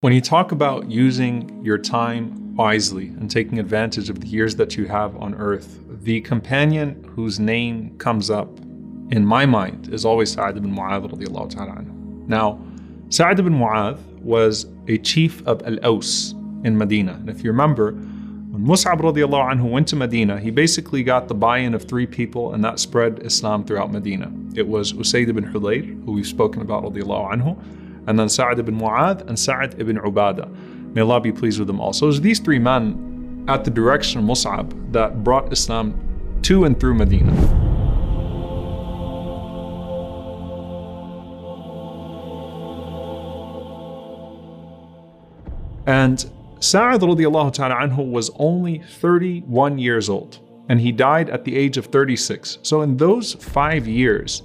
When you talk about using your time wisely and taking advantage of the years that you have on earth, the companion whose name comes up in my mind is always Sa'ad ibn Mu'adh. Now, Sa'ad ibn Mu'adh was a chief of Al-Aws in Medina. And if you remember, when Mus'ab radiallahu anhu went to Medina, he basically got the buy-in of three people and that spread Islam throughout Medina. It was Usayd ibn Hudayr, who we've spoken about radiallahu anhu, and then Sa'ad ibn Mu'adh and Sa'ad ibn Ubadah. May Allah be pleased with them all. So it was these three men at the direction of Mus'ab that brought Islam to and through Medina. And ta'ala anhu was only 31 years old and he died at the age of 36. So in those five years,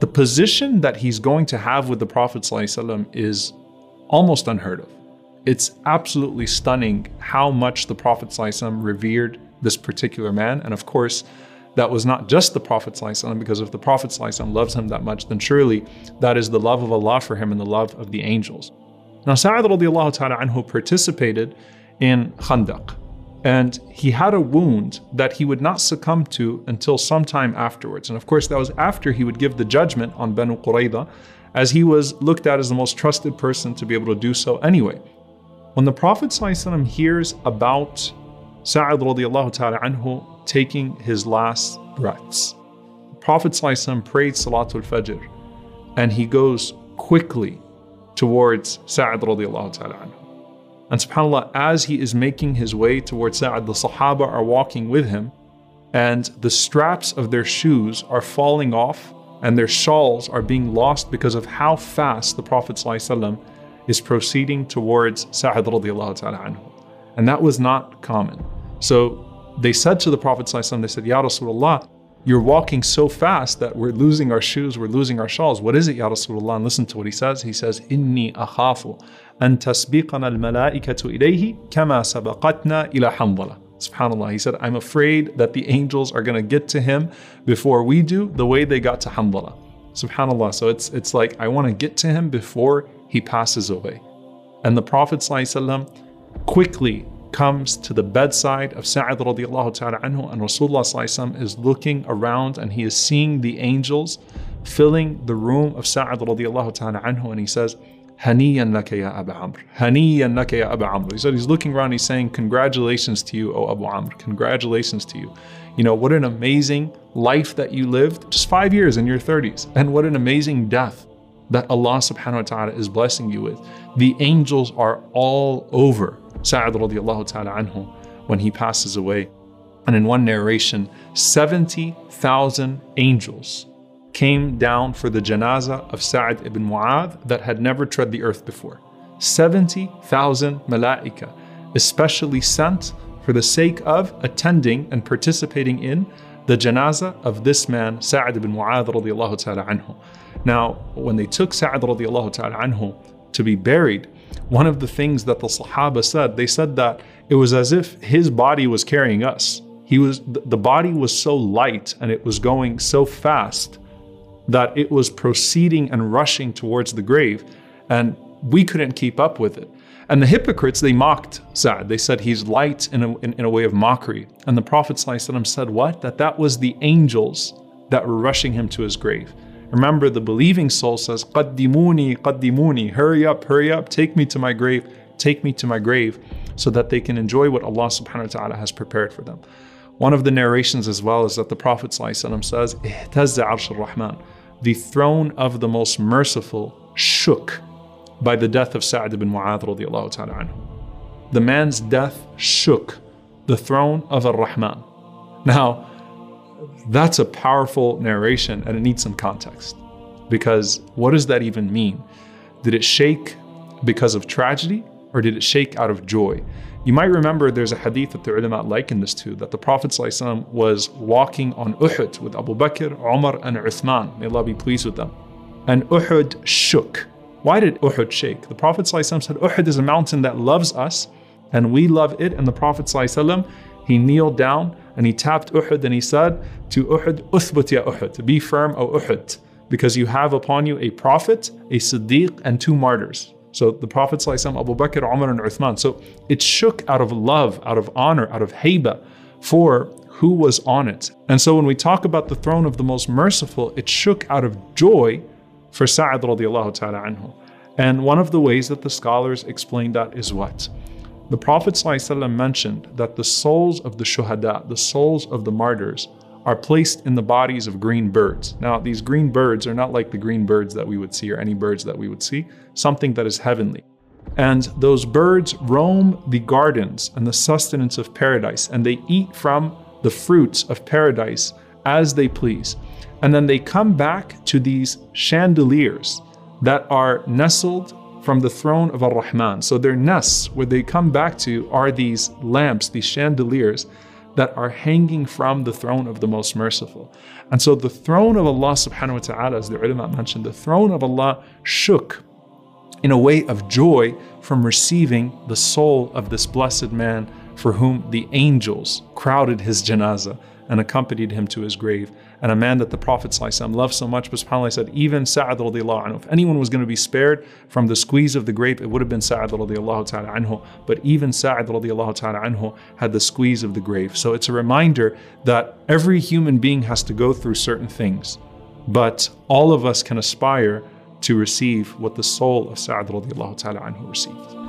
the position that he's going to have with the Prophet ﷺ is almost unheard of. It's absolutely stunning how much the Prophet ﷺ revered this particular man. And of course, that was not just the Prophet ﷺ, because if the Prophet ﷺ loves him that much, then surely that is the love of Allah for him and the love of the angels. Now, Sa'ad radiallahu ta'ala anhu participated in Khandaq. and he had a wound that he would not succumb to until sometime afterwards. And of course, that was after he would give the judgment on Banu Qurayza, as he was looked at as the most trusted person to be able to do so anyway. When the Prophet ﷺ hears about Sa'ad radiallahu ta'ala anhu taking his last breaths, the Prophet ﷺ prayed Salatul Fajr and he goes quickly towards Sa'ad radiallahu ta'ala anhu. And subhanAllah, as he is making his way towards Sa'ad, the Sahaba are walking with him, and the straps of their shoes are falling off, and their shawls are being lost because of how fast the Prophet ﷺ is proceeding towards Sa'ad. And that was not common. So they said to the Prophet ﷺ, they said, Ya Rasulullah, you're walking so fast that we're losing our shoes, we're losing our shawls. What is it, Ya Rasulullah? And listen to what he says. He says, Inni akhafu an tasbiqana al-malaikatu ilayhi kama sabaqatna ila hanzala. Subhanallah. He said, I'm afraid that the angels are going to get to him before we do the way they got to Hanzala. Subhanallah. So it's it's like I want to get to him before he passes away. And the Prophet ﷺ quickly comes to the bedside of Sa'ad radiallahu ta'ala anhu, and Rasulullah is looking around and he is seeing the angels filling the room of Sa'ad radiallahu ta'ala anhu, and he says, Haniyan laka ya Abu Amr. Haniyan laka ya Abu Amr. He said he's looking around, he's saying, Congratulations to you, O Abu Amr. Congratulations to you. You know, what an amazing life that you lived, just five years in your 30s, and what an amazing death that Allah subhanahu wa ta'ala is blessing you with. The angels are all over Sa'ad radiallahu ta'ala anhu when he passes away. And in one narration, 70,000 angels came down for the janazah of Sa'ad ibn Mu'adh that had never tread the earth before. 70,000 malaika, especially sent for the sake of attending and participating in the janazah of this man, Sa'ad ibn Mu'adh ta'ala anhu. Now, when they took Sa'ad radiallahu ta'ala anhu to be buried, one of the things that the Sahaba said, they said that it was as if his body was carrying us. He was the body was so light and it was going so fast that it was proceeding and rushing towards the grave, and we couldn't keep up with it. And the hypocrites, they mocked Sa'ad. They said he's light in a, in, in a way of mockery. And the Prophet said, What? That that was the angels that were rushing him to his grave. Remember, the believing soul says, Qaddimuni, qaddimuni, hurry up, hurry up, take me to my grave, take me to my grave, so that they can enjoy what Allah subhanahu wa ta'ala has prepared for them. One of the narrations as well is that the Prophet ﷺ says, Ihtazza arsh rahman the throne of the most merciful shook by the death of Sa'd ibn Mu'adh radiallahu. The man's death shook the throne of Ar-Rahman. Now, that's a powerful narration and it needs some context. Because what does that even mean? Did it shake because of tragedy or did it shake out of joy? You might remember there's a hadith that the ulama liken this to that the Prophet ﷺ was walking on Uhud with Abu Bakr, Umar, and Uthman. May Allah be pleased with them. And Uhud shook. Why did Uhud shake? The Prophet ﷺ said, Uhud is a mountain that loves us and we love it. And the Prophet ﷺ, he kneeled down and he tapped Uhud and he said to Uhud, Uthbut ya Uhud, be firm, O Uhud, because you have upon you a prophet, a Siddiq, and two martyrs. So the Prophet ﷺ, Abu Bakr, Umar, and Uthman. So it shook out of love, out of honor, out of haiba for who was on it. And so when we talk about the throne of the most merciful, it shook out of joy for Sa'ad radiallahu ta'ala anhu. And one of the ways that the scholars explain that is what? The Prophet ﷺ mentioned that the souls of the shuhada, the souls of the martyrs, are placed in the bodies of green birds. Now, these green birds are not like the green birds that we would see or any birds that we would see, something that is heavenly. And those birds roam the gardens and the sustenance of paradise, and they eat from the fruits of paradise as they please. And then they come back to these chandeliers that are nestled from the throne of Ar Rahman. So their nests, where they come back to, are these lamps, these chandeliers that are hanging from the throne of the most merciful. And so the throne of Allah subhanahu wa ta'ala, as the ulama mentioned, the throne of Allah shook in a way of joy from receiving the soul of this blessed man for whom the angels crowded his janazah and accompanied him to his grave. And a man that the Prophet ﷺ loved so much, but subhanAllah said, even Sa'ad radiallahu anhu, if anyone was going to be spared from the squeeze of the grape, it would have been Sa'ad radiallahu ta'ala anhu. But even Sa'ad radiallahu ta'ala anhu had the squeeze of the grave. So it's a reminder that every human being has to go through certain things. But all of us can aspire to receive what the soul of Sa'ad radiallahu ta'ala anhu received.